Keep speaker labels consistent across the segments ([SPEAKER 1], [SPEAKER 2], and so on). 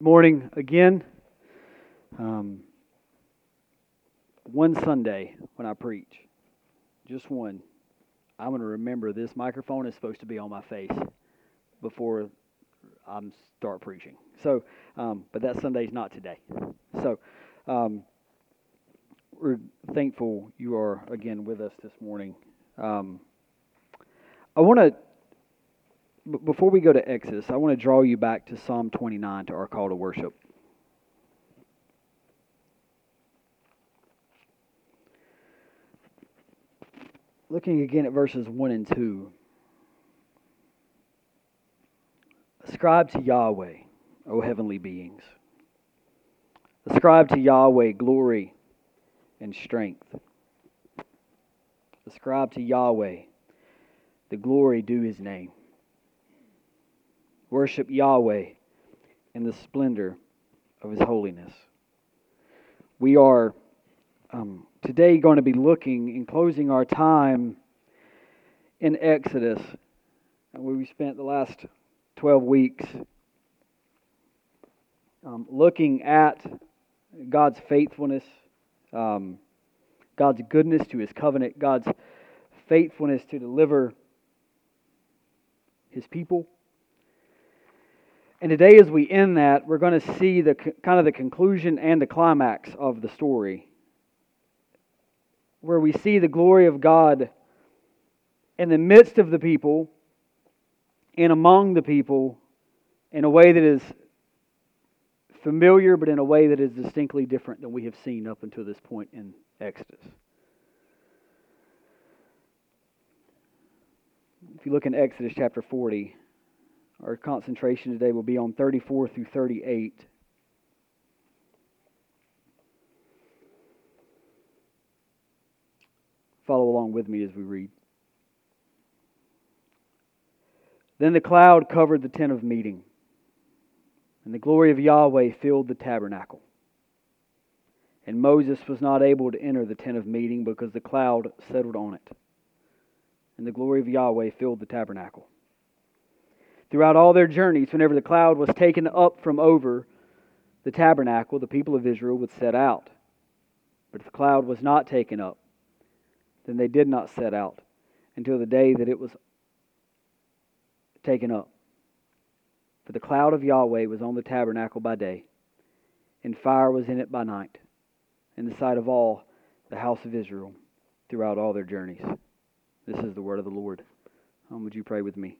[SPEAKER 1] morning again. Um, one Sunday when I preach, just one, I'm going to remember this microphone is supposed to be on my face before I start preaching. So, um, but that Sunday's not today. So, um, we're thankful you are again with us this morning. Um, I want to before we go to Exodus, I want to draw you back to Psalm 29 to our call to worship. Looking again at verses 1 and 2. Ascribe to Yahweh, O heavenly beings. Ascribe to Yahweh glory and strength. Ascribe to Yahweh the glory due his name. Worship Yahweh in the splendor of His holiness. We are um, today going to be looking and closing our time in Exodus, where we spent the last 12 weeks um, looking at God's faithfulness, um, God's goodness to His covenant, God's faithfulness to deliver His people and today, as we end that, we're going to see the kind of the conclusion and the climax of the story, where we see the glory of God in the midst of the people and among the people in a way that is familiar, but in a way that is distinctly different than we have seen up until this point in Exodus. If you look in Exodus chapter 40, our concentration today will be on 34 through 38. Follow along with me as we read. Then the cloud covered the tent of meeting, and the glory of Yahweh filled the tabernacle. And Moses was not able to enter the tent of meeting because the cloud settled on it, and the glory of Yahweh filled the tabernacle. Throughout all their journeys, whenever the cloud was taken up from over the tabernacle, the people of Israel would set out. But if the cloud was not taken up, then they did not set out until the day that it was taken up. For the cloud of Yahweh was on the tabernacle by day, and fire was in it by night, in the sight of all the house of Israel throughout all their journeys. This is the word of the Lord. Um, would you pray with me?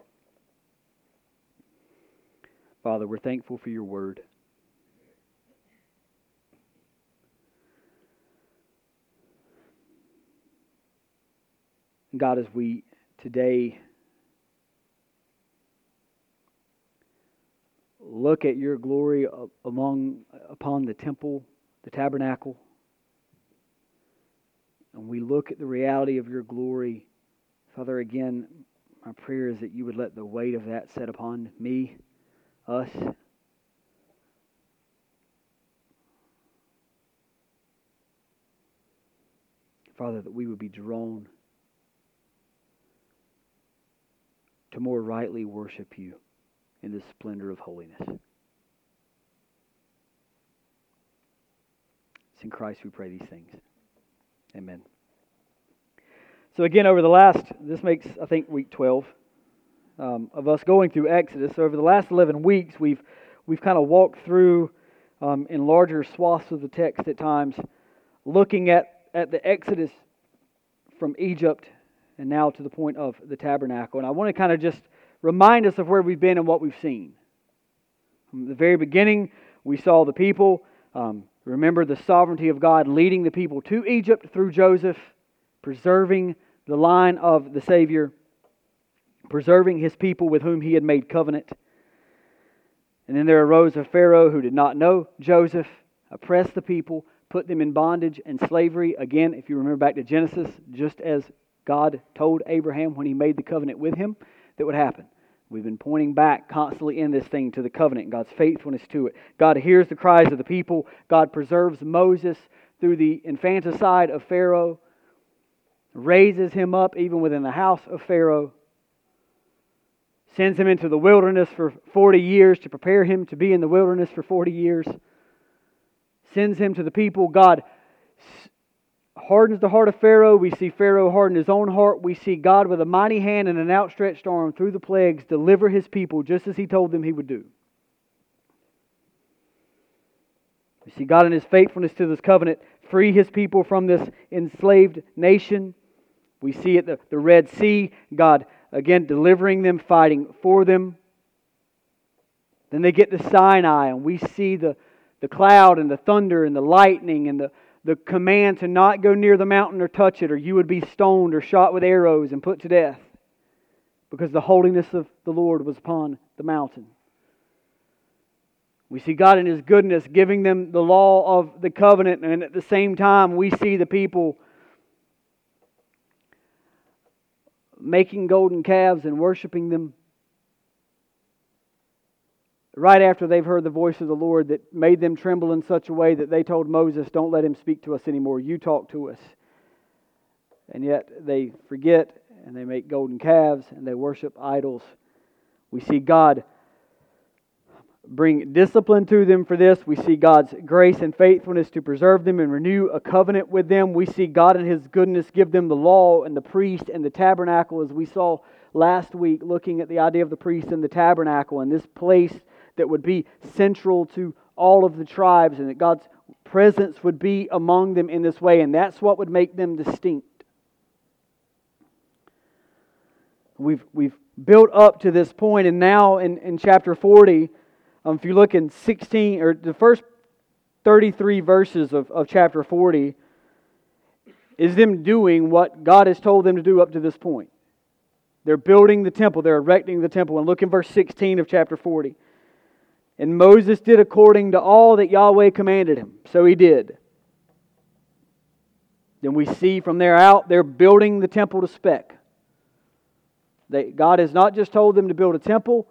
[SPEAKER 1] Father, we're thankful for your word. God, as we today look at your glory among upon the temple, the tabernacle, and we look at the reality of your glory, Father, again, my prayer is that you would let the weight of that set upon me us. Father, that we would be drawn to more rightly worship you in the splendor of holiness. It's in Christ we pray these things. Amen. So, again, over the last, this makes, I think, week 12 um, of us going through Exodus. So over the last 11 weeks, we've, we've kind of walked through um, in larger swaths of the text at times, looking at, at the Exodus from Egypt and now to the point of the tabernacle. And I want to kind of just remind us of where we've been and what we've seen. From the very beginning, we saw the people. Um, remember the sovereignty of God leading the people to Egypt through Joseph, preserving the line of the Savior preserving his people with whom he had made covenant. And then there arose a Pharaoh who did not know Joseph, oppressed the people, put them in bondage and slavery. Again, if you remember back to Genesis, just as God told Abraham when he made the covenant with him, that would happen. We've been pointing back constantly in this thing to the covenant, God's faithfulness to it. God hears the cries of the people. God preserves Moses through the infanticide of Pharaoh, raises him up even within the house of Pharaoh sends him into the wilderness for 40 years to prepare him to be in the wilderness for 40 years, sends him to the people. God hardens the heart of Pharaoh. We see Pharaoh harden his own heart. We see God with a mighty hand and an outstretched arm through the plagues deliver his people just as he told them he would do. We see God in his faithfulness to this covenant free his people from this enslaved nation. We see at the, the Red Sea, God again delivering them, fighting for them. Then they get to Sinai, and we see the, the cloud and the thunder and the lightning and the, the command to not go near the mountain or touch it, or you would be stoned or shot with arrows and put to death because the holiness of the Lord was upon the mountain. We see God in His goodness giving them the law of the covenant, and at the same time, we see the people making golden calves and worshiping them. Right after they've heard the voice of the Lord that made them tremble in such a way that they told Moses, Don't let him speak to us anymore. You talk to us. And yet they forget and they make golden calves and they worship idols. We see God bring discipline to them for this. We see God's grace and faithfulness to preserve them and renew a covenant with them. We see God in His goodness give them the law and the priest and the tabernacle, as we saw last week, looking at the idea of the priest and the tabernacle and this place that would be central to all of the tribes and that God's presence would be among them in this way. And that's what would make them distinct. We've, we've built up to this point, and now in, in chapter 40, um, if you look in 16, or the first 33 verses of, of chapter 40, is them doing what God has told them to do up to this point. They're building the temple, they're erecting the temple. And look in verse 16 of chapter 40. And Moses did according to all that Yahweh commanded him. So he did. Then we see from there out, they're building the temple to spec. They, God has not just told them to build a temple,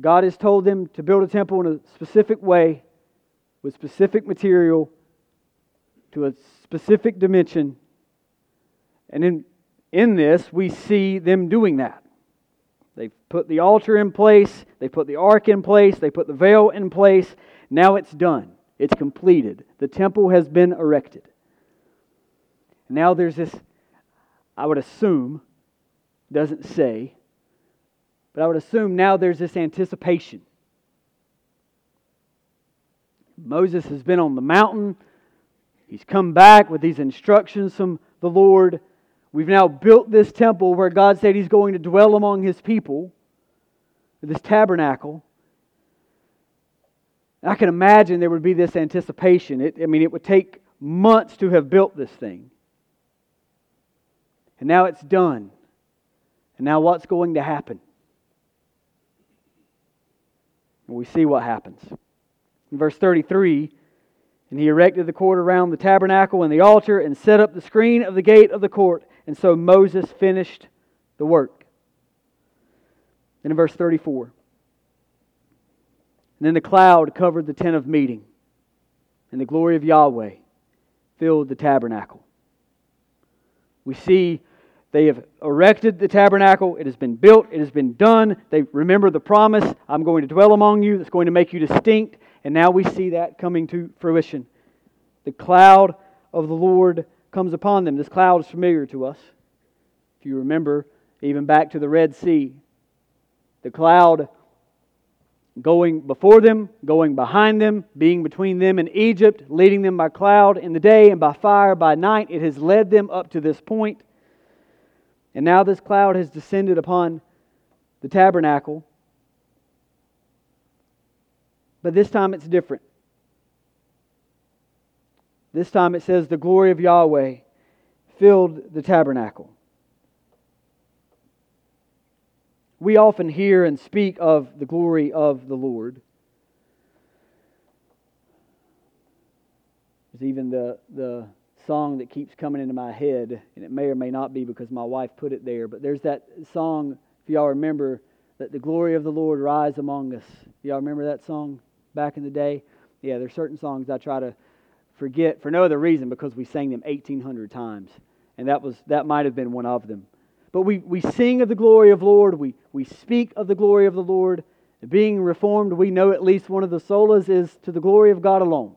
[SPEAKER 1] God has told them to build a temple in a specific way, with specific material, to a specific dimension. And in, in this, we see them doing that. They've put the altar in place, they put the ark in place, they put the veil in place. Now it's done, it's completed. The temple has been erected. Now there's this, I would assume, doesn't say, but I would assume now there's this anticipation. Moses has been on the mountain. He's come back with these instructions from the Lord. We've now built this temple where God said He's going to dwell among His people, this tabernacle. I can imagine there would be this anticipation. It, I mean, it would take months to have built this thing. And now it's done. And now what's going to happen? And we see what happens. In verse 33, and he erected the court around the tabernacle and the altar and set up the screen of the gate of the court. And so Moses finished the work. Then in verse 34, and then the cloud covered the tent of meeting, and the glory of Yahweh filled the tabernacle. We see they have erected the tabernacle. It has been built. It has been done. They remember the promise I'm going to dwell among you. That's going to make you distinct. And now we see that coming to fruition. The cloud of the Lord comes upon them. This cloud is familiar to us. If you remember, even back to the Red Sea, the cloud going before them, going behind them, being between them and Egypt, leading them by cloud in the day and by fire by night. It has led them up to this point. And now this cloud has descended upon the tabernacle. But this time it's different. This time it says the glory of Yahweh filled the tabernacle. We often hear and speak of the glory of the Lord. There's even the, the song that keeps coming into my head, and it may or may not be because my wife put it there, but there's that song, if y'all remember, that the glory of the Lord rise among us. Y'all remember that song back in the day? Yeah, there's certain songs I try to forget for no other reason because we sang them 1,800 times, and that was that might have been one of them. But we, we sing of the glory of Lord, we, we speak of the glory of the Lord. Being reformed, we know at least one of the solas is to the glory of God alone.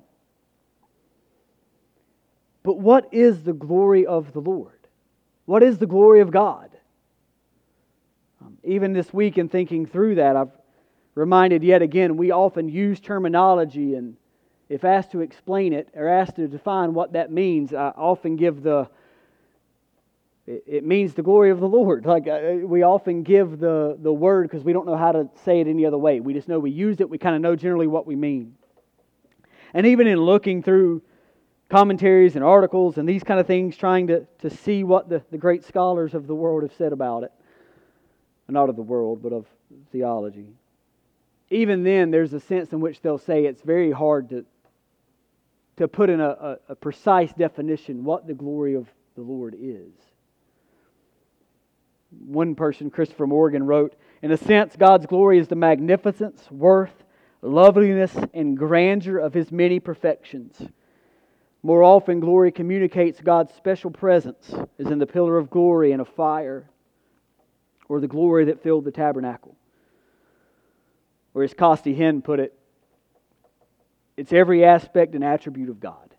[SPEAKER 1] But what is the glory of the Lord? What is the glory of God? Um, even this week, in thinking through that, I've reminded yet again we often use terminology, and if asked to explain it or asked to define what that means, I often give the it means the glory of the Lord. Like uh, we often give the, the word because we don't know how to say it any other way. We just know we used it. We kind of know generally what we mean. And even in looking through commentaries and articles and these kind of things, trying to, to see what the, the great scholars of the world have said about it. Not of the world, but of theology. Even then, there's a sense in which they'll say it's very hard to, to put in a, a, a precise definition what the glory of the Lord is. One person, Christopher Morgan, wrote In a sense, God's glory is the magnificence, worth, loveliness, and grandeur of His many perfections more often, glory communicates God's special presence, as in the pillar of glory and of fire, or the glory that filled the tabernacle. Or as Costi Hinn put it, it's every aspect and attribute of God.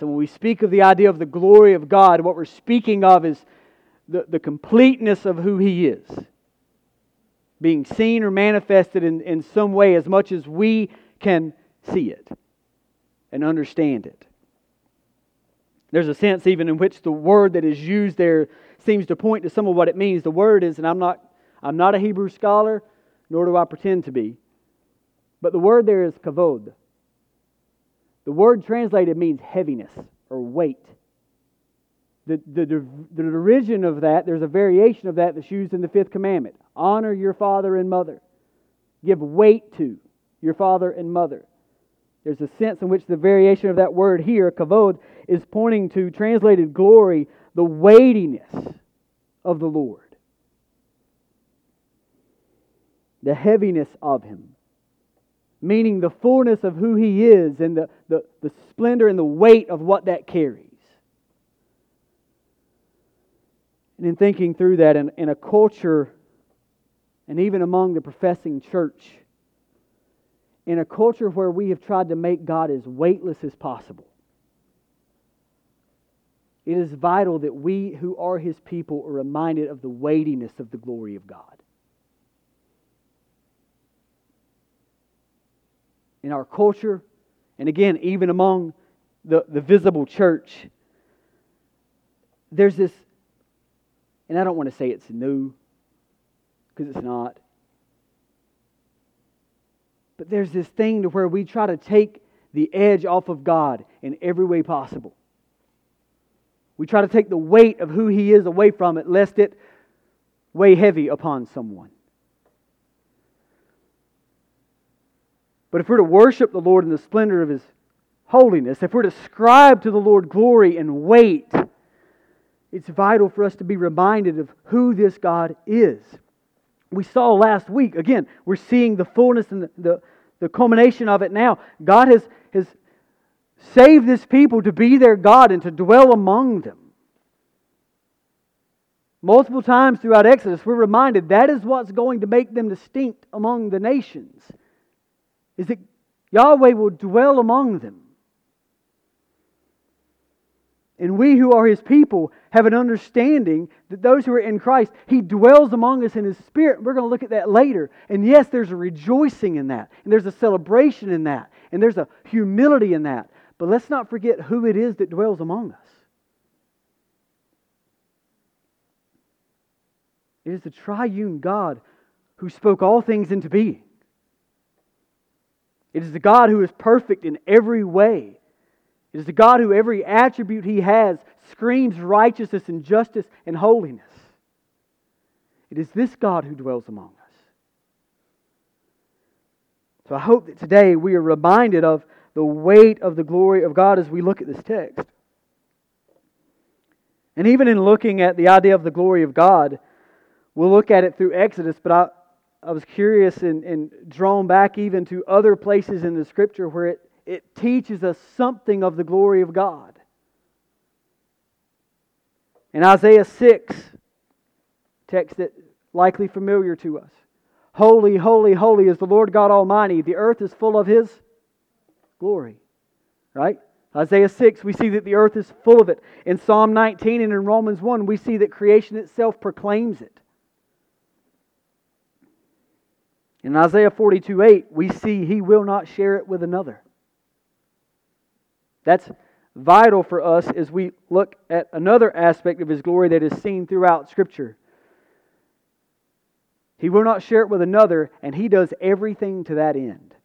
[SPEAKER 1] So when we speak of the idea of the glory of God, what we're speaking of is the, the completeness of who He is, being seen or manifested in, in some way as much as we can see it and understand it. There's a sense even in which the word that is used there seems to point to some of what it means. The word is, and I'm not, I'm not a Hebrew scholar, nor do I pretend to be, but the word there is kavod. The word translated means heaviness or weight. The, the, the, origin of that, there's a variation of that that's used in the fifth commandment honor your father and mother, give weight to your father and mother. There's a sense in which the variation of that word here, kavod, is pointing to translated glory, the weightiness of the Lord, the heaviness of Him, meaning the fullness of who He is and the, the, the splendor and the weight of what that carries. And in thinking through that, in, in a culture and even among the professing church, in a culture where we have tried to make God as weightless as possible. It is vital that we who are His people are reminded of the weightiness of the glory of God. In our culture, and again, even among the, the visible church, there's this, and I don't want to say it's new, because it's not, but there's this thing to where we try to take the edge off of God in every way possible. We try to take the weight of who He is away from it, lest it weigh heavy upon someone. But if we're to worship the Lord in the splendor of His holiness, if we're to ascribe to the Lord glory and weight, it's vital for us to be reminded of who this God is. We saw last week, again, we're seeing the fullness and the, the, the culmination of it now. God has, has saved this people to be their God and to dwell among them. Multiple times throughout Exodus, we're reminded that is what's going to make them distinct among the nations. Is that Yahweh will dwell among them. And we who are his people have an understanding that those who are in Christ, he dwells among us in his spirit. We're going to look at that later. And yes, there's a rejoicing in that, and there's a celebration in that, and there's a humility in that. But let's not forget who it is that dwells among us. It is the triune God who spoke all things into being. It is the God who is perfect in every way it is the God who every attribute he has screams righteousness and justice and holiness. It is this God who dwells among us. So I hope that today we are reminded of the weight of the glory of God as we look at this text. And even in looking at the idea of the glory of God, we'll look at it through Exodus, but I, I was curious and, and drawn back even to other places in the scripture where it it teaches us something of the glory of God. In Isaiah 6, text that likely familiar to us. Holy, holy, holy is the Lord God Almighty. The earth is full of His glory. Right? Isaiah 6, we see that the earth is full of it. In Psalm 19 and in Romans 1, we see that creation itself proclaims it. In Isaiah 42 8, we see he will not share it with another. That's vital for us as we look at another aspect of his glory that is seen throughout Scripture. He will not share it with another, and he does everything to that end.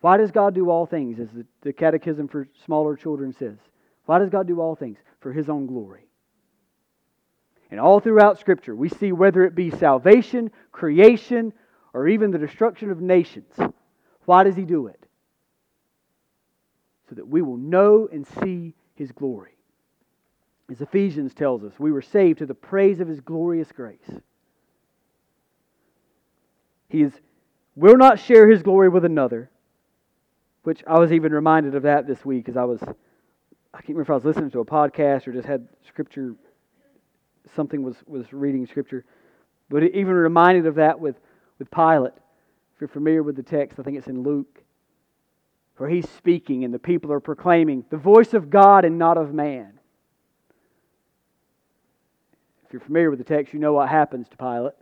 [SPEAKER 1] Why does God do all things, as the, Catechism for Smaller Children says? Why does God do all things? For his own glory. And all throughout Scripture, we see whether it be salvation, creation, or even the destruction of nations. Why does he do it? That we will know and see his glory. As Ephesians tells us, we were saved to the praise of his glorious grace. He is, will not share his glory with another, which I was even reminded of that this week as I was, I can't remember if I was listening to a podcast or just had scripture, something was, was reading scripture, but even reminded of that with, with Pilate. If you're familiar with the text, I think it's in Luke, where he's speaking and the people are proclaiming the voice of God and not of man If you're familiar with the text, you know what happens to Pilate.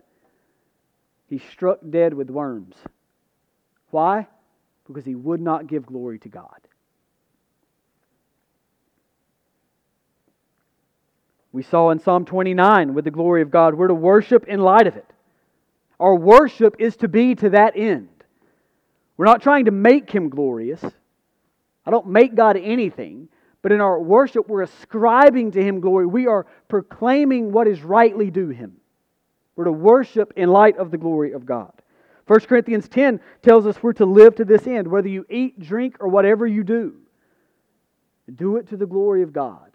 [SPEAKER 1] He's struck dead with worms. Why? Because he would not give glory to God. We saw in Psalm 29 with the glory of God, we're to worship in light of it. Our worship is to be to that end. We're not trying to make him glorious. I don't make God anything. But in our worship, we're ascribing to Him glory. We are proclaiming what is rightly due Him. We're to worship in light of the glory of God. 1 Corinthians 10 tells us we're to live to this end, whether you eat, drink, or whatever you do. Do it to the glory of God.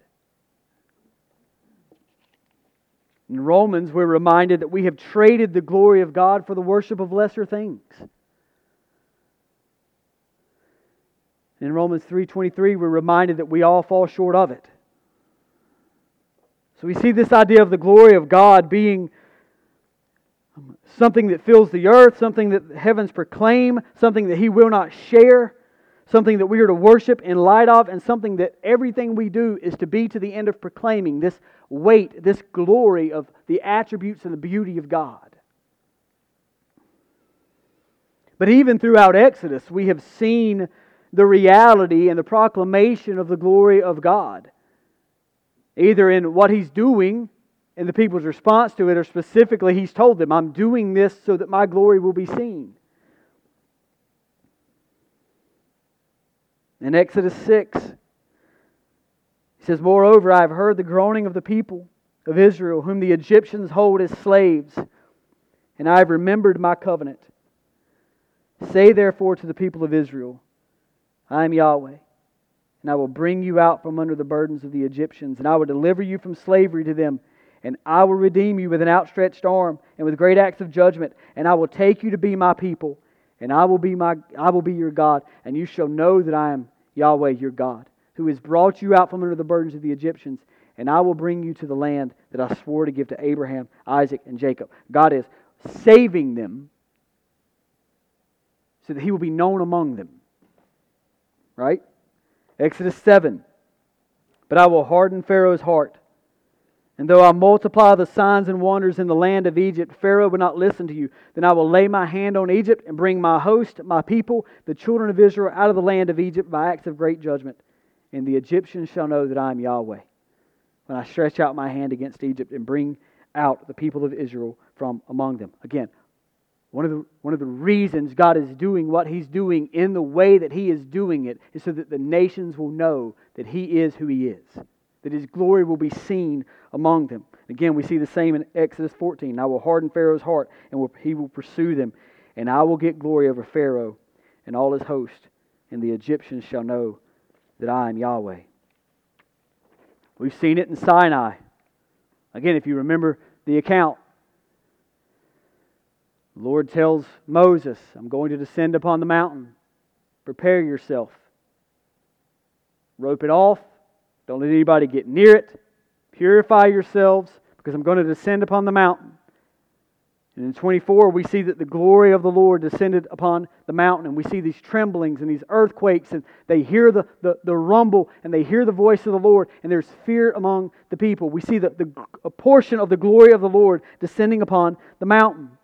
[SPEAKER 1] In Romans, we're reminded that we have traded the glory of God for the worship of lesser things. In Romans 3:23 we're reminded that we all fall short of it. So we see this idea of the glory of God being something that fills the earth, something that the heavens proclaim, something that he will not share, something that we are to worship in light of, and something that everything we do is to be to the end of proclaiming this weight, this glory of the attributes and the beauty of God. But even throughout Exodus, we have seen the reality and the proclamation of the glory of God, either in what He's doing and the people's response to it, or specifically, He's told them, I'm doing this so that my glory will be seen. In Exodus 6, he says, Moreover, I have heard the groaning of the people of Israel, whom the Egyptians hold as slaves, and I have remembered my covenant. Say therefore to the people of Israel, I am Yahweh, and I will bring you out from under the burdens of the Egyptians, and I will deliver you from slavery to them, and I will redeem you with an outstretched arm and with great acts of judgment, and I will take you to be my people, and I will be my I will be your God, and you shall know that I am Yahweh your God, who has brought you out from under the burdens of the Egyptians, and I will bring you to the land that I swore to give to Abraham, Isaac, and Jacob. God is saving them so that he will be known among them right? Exodus 7. But I will harden Pharaoh's heart. And though I multiply the signs and wonders in the land of Egypt, Pharaoh will not listen to you. Then I will lay my hand on Egypt and bring my host, my people, the children of Israel, out of the land of Egypt by acts of great judgment. And the Egyptians shall know that I am Yahweh when I stretch out my hand against Egypt and bring out the people of Israel from among them. Again, one of, the, one of the reasons God is doing what He's doing in the way that He is doing it is so that the nations will know that He is who He is, that His glory will be seen among them. Again, we see the same in Exodus 14. I will harden Pharaoh's heart, and will, he will pursue them, and I will get glory over Pharaoh and all his host, and the Egyptians shall know that I am Yahweh. We've seen it in Sinai. Again, if you remember the account, the Lord tells Moses, I'm going to descend upon the mountain. Prepare yourself. Rope it off. Don't let anybody get near it. Purify yourselves because I'm going to descend upon the mountain. And in 24, we see that the glory of the Lord descended upon the mountain, and we see these tremblings and these earthquakes, and they hear the, the, the rumble, and they hear the voice of the Lord, and there's fear among the people. We see the, the, a portion of the glory of the Lord descending upon the mountain.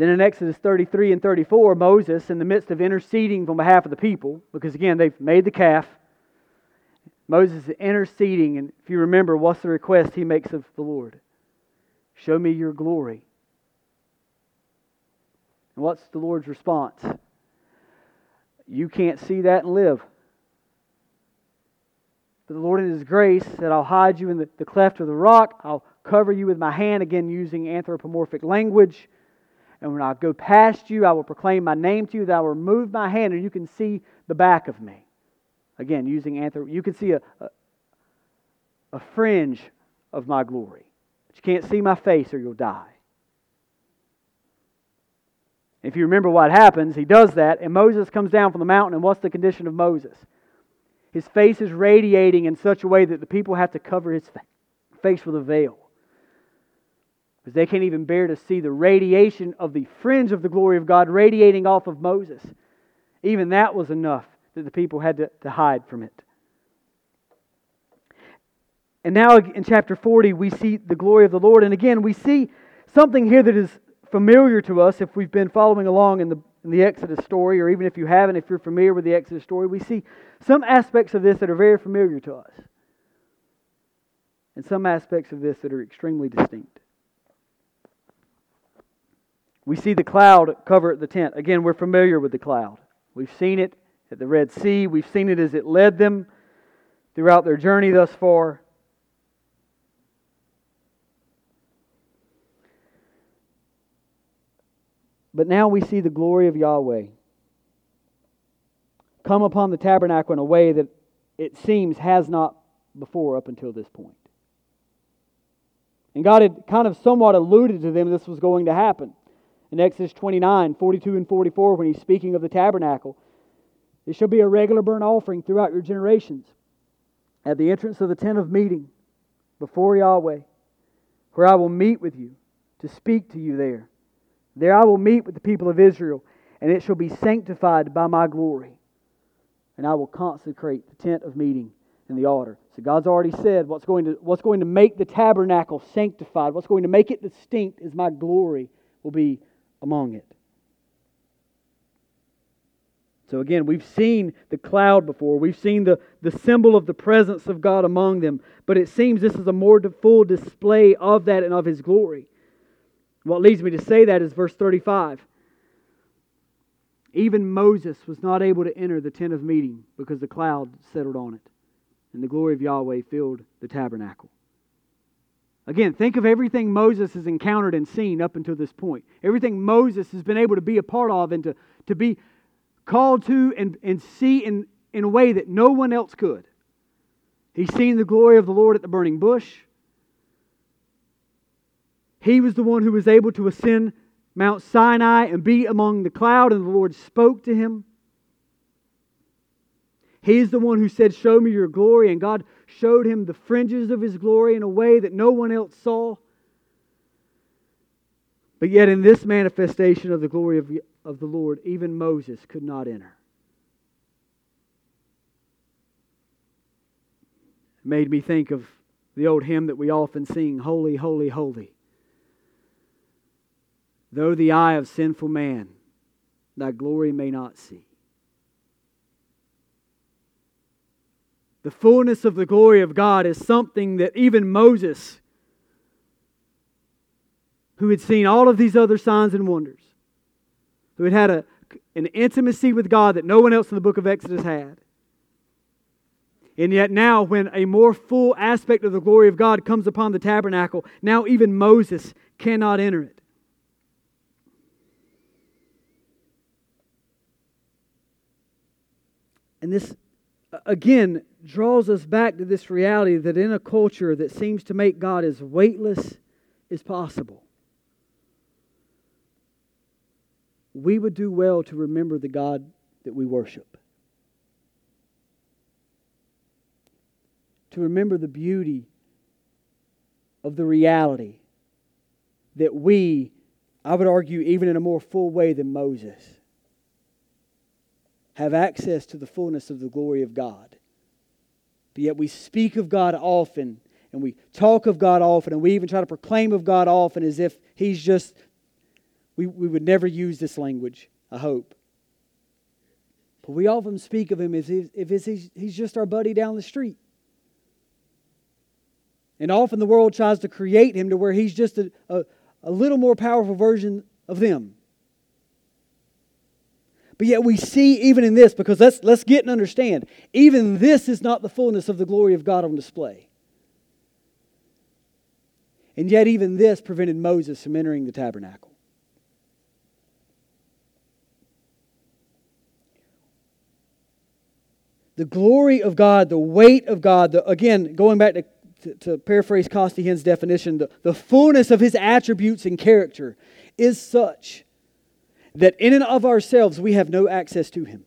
[SPEAKER 1] Then in Exodus 33 and 34, Moses, in the midst of interceding on behalf of the people, because again, they've made the calf, Moses is interceding, and if you remember, what's the request he makes of the Lord? Show me your glory. And what's the Lord's response? You can't see that and live. But the Lord in His grace said, I'll hide you in the, the cleft of the rock. I'll cover you with my hand, again using anthropomorphic language. And when I go past you, I will proclaim my name to you, that I will remove my hand, and you can see the back of me. Again, using anthrop, you can see a, a, a fringe of my glory. But you can't see my face or you'll die. If you remember what happens, he does that, and Moses comes down from the mountain, and what's the condition of Moses? His face is radiating in such a way that the people have to cover his face with a veil. Because they can't even bear to see the radiation of the fringe of the glory of God radiating off of Moses. Even that was enough that the people had to, to hide from it. And now in chapter 40, we see the glory of the Lord. And again, we see something here that is familiar to us if we've been following along in the, in the Exodus story, or even if you haven't, if you're familiar with the Exodus story. We see some aspects of this that are very familiar to us, and some aspects of this that are extremely distinct. We see the cloud cover the tent. Again, we're familiar with the cloud. We've seen it at the Red Sea, we've seen it as it led them throughout their journey thus far. But now we see the glory of Yahweh come upon the tabernacle in a way that it seems has not before up until this point. And God had kind of somewhat alluded to them this was going to happen. In Exodus 29, 42 and 44, when he's speaking of the tabernacle, it shall be a regular burnt offering throughout your generations at the entrance of the tent of meeting before Yahweh, where I will meet with you to speak to you there. There I will meet with the people of Israel, and it shall be sanctified by my glory. And I will consecrate the tent of meeting and the altar. So God's already said what's going to, what's going to make the tabernacle sanctified, what's going to make it distinct is my glory will be among it. So again, we've seen the cloud before. We've seen the, the symbol of the presence of God among them. But it seems this is a more full display of that and of His glory. What leads me to say that is verse 35. Even Moses was not able to enter the tent of meeting because the cloud settled on it, and the glory of Yahweh filled the tabernacle. Again, think of everything Moses has encountered and seen up until this point. Everything Moses has been able to be a part of and to, to be called to and, and see in, in a way that no one else could. He's seen the glory of the Lord at the burning bush. He was the one who was able to ascend Mount Sinai and be among the cloud, and the Lord spoke to him. He's the one who said, Show me your glory, and God showed him the fringes of his glory in a way that no one else saw. But yet, in this manifestation of the glory of, of the Lord, even Moses could not enter. It made me think of the old hymn that we often sing Holy, Holy, Holy though the eye of sinful man thy glory may not see. The fullness of the glory of God is something that even Moses, who had seen all of these other signs and wonders, who had had a, an intimacy with God that no one else in the book of Exodus had, and yet, now, when a more full aspect of the glory of God comes upon the tabernacle, now even Moses cannot enter it. And this, again, draws us back to this reality that in a culture that seems to make God as weightless as possible, we would do well to remember the God that we worship. To remember the beauty
[SPEAKER 2] of the reality that we, I would argue, even in a more full way than Moses, have access to the fullness of the glory of God. But yet we speak of God often and we talk of God often and we even try to proclaim of God often as if He's just, we, we would never use this language, I hope. But we often speak of Him as if, if he's, he's just our buddy down the street. And often the world tries to create him to where he's just a, a, a little more powerful version of them. But yet we see even in this, because let's, let's get and understand, even this is not the fullness of the glory of God on display. And yet even this prevented Moses from entering the tabernacle. The glory of God, the weight of God, the, again, going back to to, to paraphrase Costi Hinn's definition, the, the fullness of his attributes and character is such that in and of ourselves we have no access to him.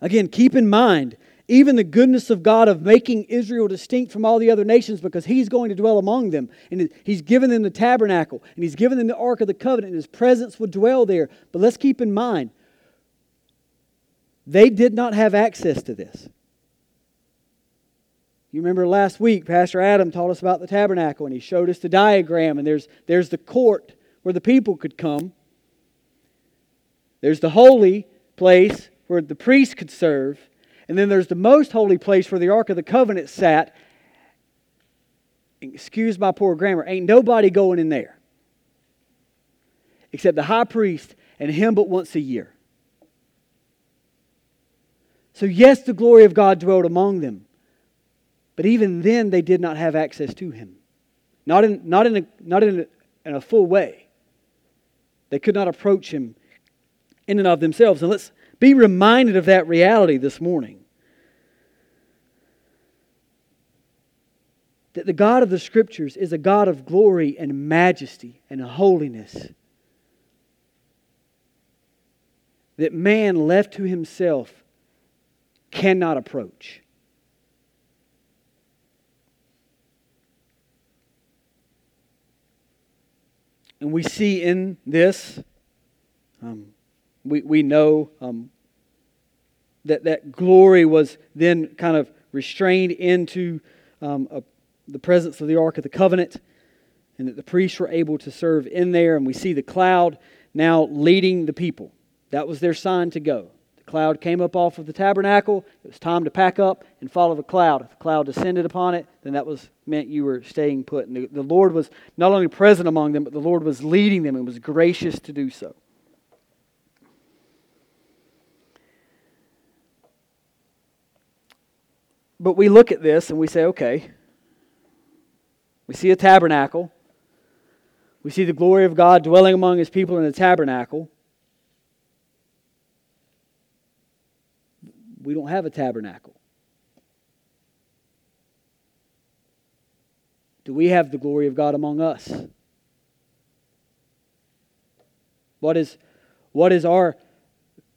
[SPEAKER 2] Again, keep in mind, even the goodness of God of making Israel distinct from all the other nations because he's going to dwell among them. And he's given them the tabernacle and he's given them the Ark of the Covenant and his presence would dwell there. But let's keep in mind, they did not have access to this. You remember last week, Pastor Adam taught us about the tabernacle and he showed us the diagram, and there's, there's the court where the people could come. There's the holy place where the priest could serve. And then there's the most holy place where the Ark of the Covenant sat. Excuse my poor grammar, ain't nobody going in there except the high priest and him but once a year. So, yes, the glory of God dwelled among them. But even then, they did not have access to him. Not in, not in, a, not in, a, in a full way. They could not approach him in and of themselves. And let's be reminded of that reality this morning. That the God of the Scriptures is a God of glory and majesty and holiness. That man left to himself cannot approach. And we see in this, um, we, we know um, that that glory was then kind of restrained into um, a, the presence of the Ark of the Covenant, and that the priests were able to serve in there. And we see the cloud now leading the people. That was their sign to go cloud came up off of the tabernacle. It was time to pack up and follow the cloud. If the cloud descended upon it, then that was meant you were staying put. And the, the Lord was not only present among them, but the Lord was leading them and was gracious to do so. But we look at this and we say, okay, we see a tabernacle. We see the glory of God dwelling among his people in the tabernacle. We don't have a tabernacle. Do we have the glory of God among us? What is, what is our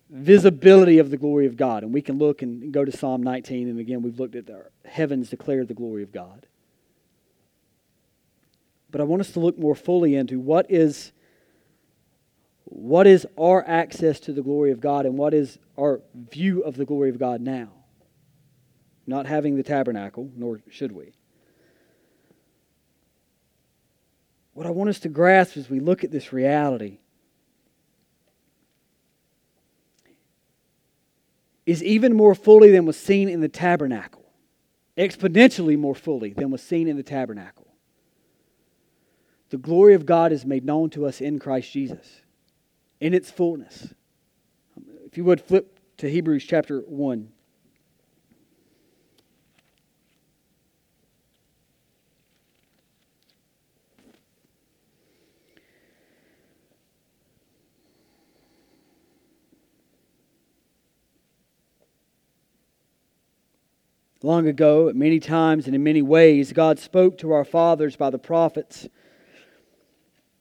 [SPEAKER 2] visibility of the glory of God? And we can look and go to Psalm 19, and again, we've looked at the heavens declare the glory of God. But I want us to look more fully into what is what is our access to the glory of God and what is our view of the glory of God now? Not having the tabernacle, nor should we. What I want us to grasp as we look at this reality is even more fully than was seen in the tabernacle, exponentially more fully than was seen in the tabernacle. The glory of God is made known to us in Christ Jesus in its fullness. If you would flip to Hebrews chapter 1. Long ago, at many times and in many ways, God spoke to our fathers by the prophets.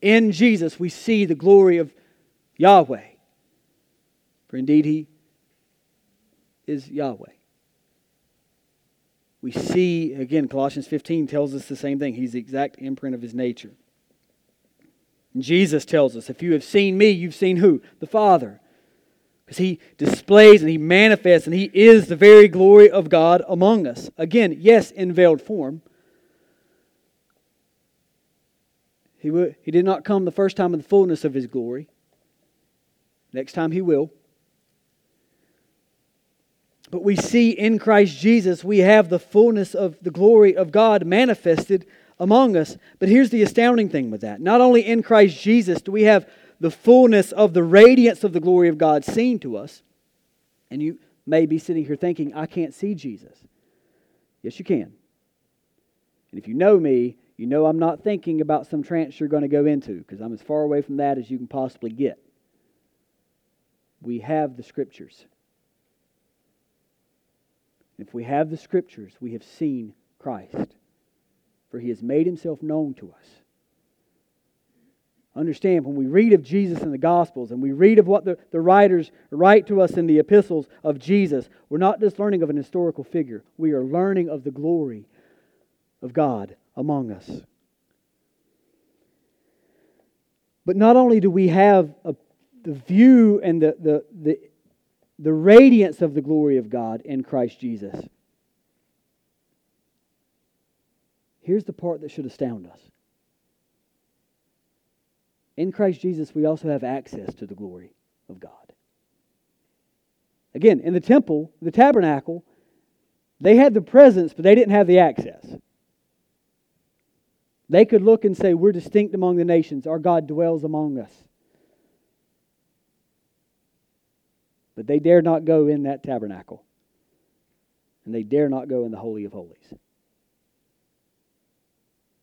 [SPEAKER 2] In Jesus, we see the glory of Yahweh. For indeed, he is Yahweh. We see, again, Colossians 15 tells us the same thing. He's the exact imprint of his nature. And Jesus tells us, if you have seen me, you've seen who? The Father. Because he displays and he manifests and he is the very glory of God among us. Again, yes, in veiled form. He, w- he did not come the first time in the fullness of his glory. Next time he will. But we see in Christ Jesus, we have the fullness of the glory of God manifested among us. But here's the astounding thing with that. Not only in Christ Jesus do we have the fullness of the radiance of the glory of God seen to us, and you may be sitting here thinking, I can't see Jesus. Yes, you can. And if you know me, you know I'm not thinking about some trance you're going to go into because I'm as far away from that as you can possibly get. We have the scriptures. If we have the scriptures, we have seen Christ, for he has made himself known to us. Understand, when we read of Jesus in the Gospels and we read of what the, the writers write to us in the epistles of Jesus, we're not just learning of an historical figure, we are learning of the glory of God among us. But not only do we have a, the view and the, the, the the radiance of the glory of God in Christ Jesus. Here's the part that should astound us. In Christ Jesus, we also have access to the glory of God. Again, in the temple, the tabernacle, they had the presence, but they didn't have the access. They could look and say, We're distinct among the nations. Our God dwells among us. But they dare not go in that tabernacle. And they dare not go in the Holy of Holies.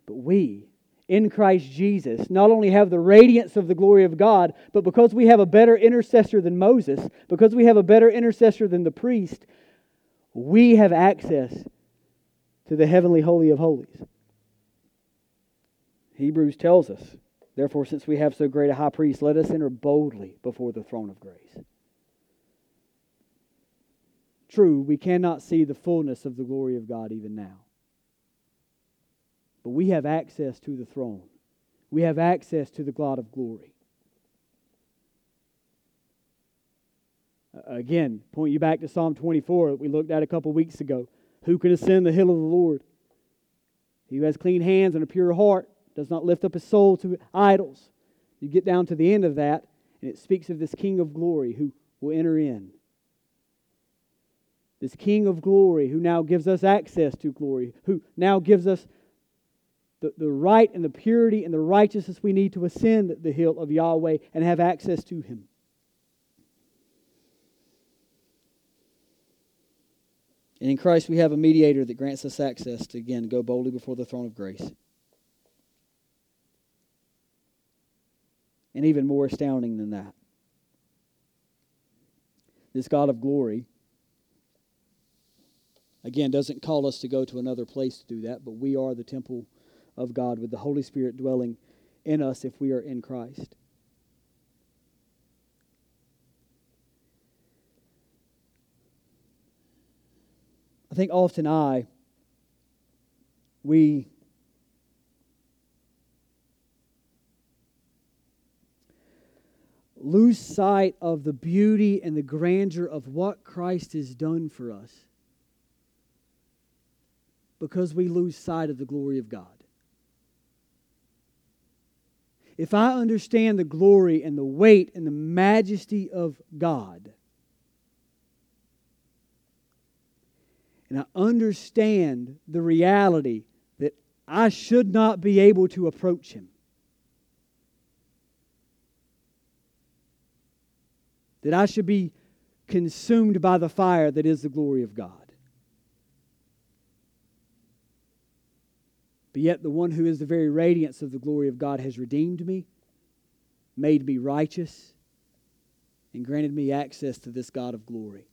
[SPEAKER 2] But we, in Christ Jesus, not only have the radiance of the glory of God, but because we have a better intercessor than Moses, because we have a better intercessor than the priest, we have access to the heavenly Holy of Holies. Hebrews tells us, therefore, since we have so great a high priest, let us enter boldly before the throne of grace. True, we cannot see the fullness of the glory of God even now. But we have access to the throne. We have access to the God of glory. Again, point you back to Psalm 24 that we looked at a couple weeks ago. Who can ascend the hill of the Lord? He who has clean hands and a pure heart does not lift up his soul to idols. You get down to the end of that, and it speaks of this King of glory who will enter in this King of glory who now gives us access to glory, who now gives us the, the right and the purity and the righteousness we need to ascend the hill of Yahweh and have access to Him. And in Christ we have a mediator that grants us access to, again, go boldly before the throne of grace. And even more astounding than that, this God of glory Again, doesn't call us to go to another place to do that, but we are the temple of God with the Holy Spirit dwelling in us if we are in Christ. I think often I, we lose sight of the beauty and the grandeur of what Christ has done for us because we lose sight of the glory of God. If I understand the glory and the weight and the majesty of God, and I understand the reality that I should not be able to approach Him, that I should be consumed by the fire that is the glory of God. But yet, the one who is the very radiance of the glory of God has redeemed me, made me righteous, and granted me access to this God of glory.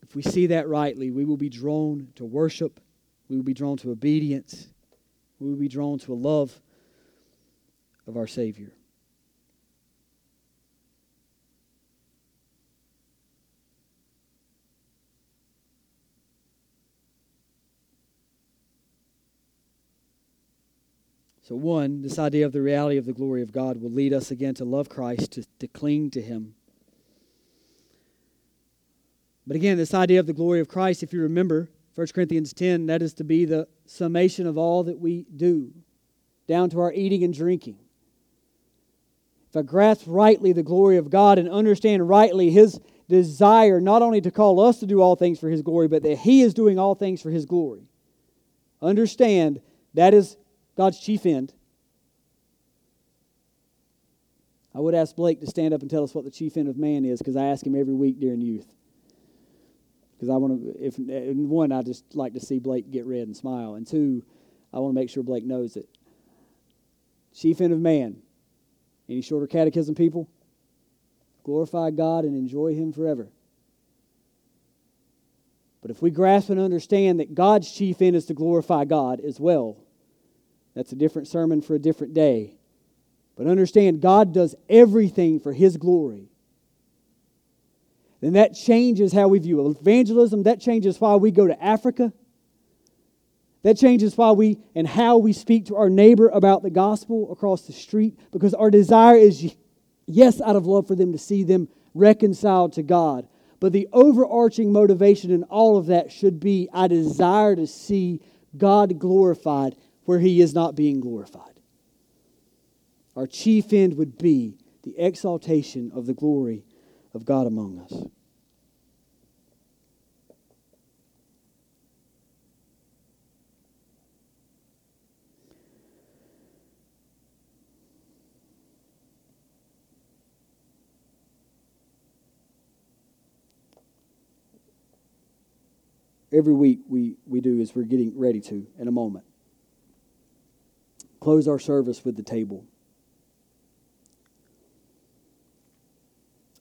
[SPEAKER 2] If we see that rightly, we will be drawn to worship, we will be drawn to obedience, we will be drawn to a love of our Savior. So, one, this idea of the reality of the glory of God will lead us again to love Christ, to, to cling to Him. But again, this idea of the glory of Christ, if you remember 1 Corinthians 10, that is to be the summation of all that we do, down to our eating and drinking. If I grasp rightly the glory of God and understand rightly His desire not only to call us to do all things for His glory, but that He is doing all things for His glory, understand that is God's chief end. I would ask Blake to stand up and tell us what the chief end of man is because I ask him every week during youth. Because I want to, if one, I just like to see Blake get red and smile, and two, I want to make sure Blake knows it. Chief end of man. Any shorter catechism people? Glorify God and enjoy Him forever. But if we grasp and understand that God's chief end is to glorify God as well, that's a different sermon for a different day. But understand, God does everything for His glory. Then that changes how we view evangelism. That changes why we go to Africa. That changes why we and how we speak to our neighbor about the gospel across the street because our desire is, yes, out of love for them to see them reconciled to God. But the overarching motivation in all of that should be I desire to see God glorified where he is not being glorified. Our chief end would be the exaltation of the glory of God among us. Every week we, we do as we're getting ready to in a moment close our service with the table.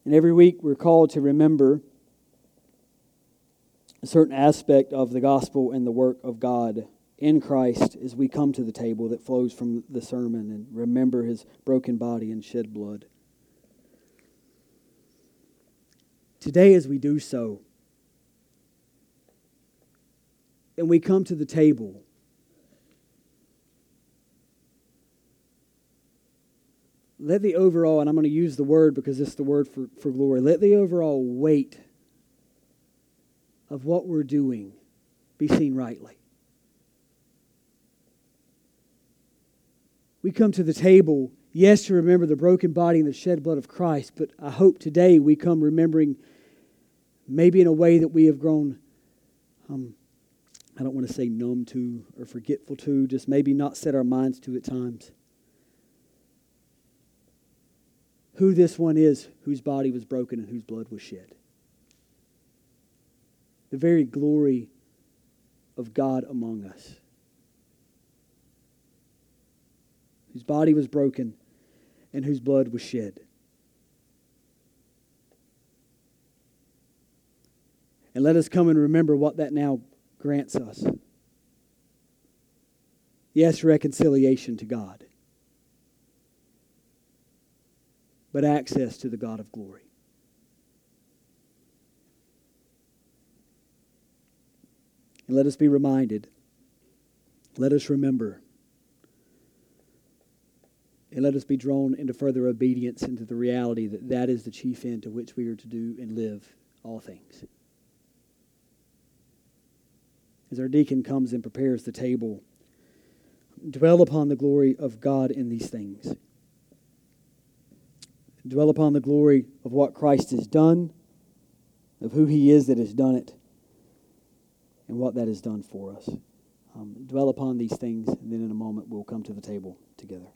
[SPEAKER 2] And every week we're called to remember a certain aspect of the gospel and the work of God in Christ as we come to the table that flows from the sermon and remember his broken body and shed blood. Today, as we do so, and we come to the table, let the overall, and I'm going to use the word because it's the word for, for glory, let the overall weight of what we're doing be seen rightly. We come to the table, yes, to remember the broken body and the shed blood of Christ, but I hope today we come remembering maybe in a way that we have grown, um, I don't want to say numb to or forgetful to, just maybe not set our minds to at times. Who this one is whose body was broken and whose blood was shed. The very glory of God among us, whose body was broken and whose blood was shed. And let us come and remember what that now grants us. Yes, reconciliation to God. But access to the God of glory. And let us be reminded, let us remember, and let us be drawn into further obedience into the reality that that is the chief end to which we are to do and live all things. As our deacon comes and prepares the table, dwell upon the glory of God in these things dwell upon the glory of what Christ has done, of who He is that has done it, and what that has done for us. Um, dwell upon these things, and then in a moment we'll come to the table together.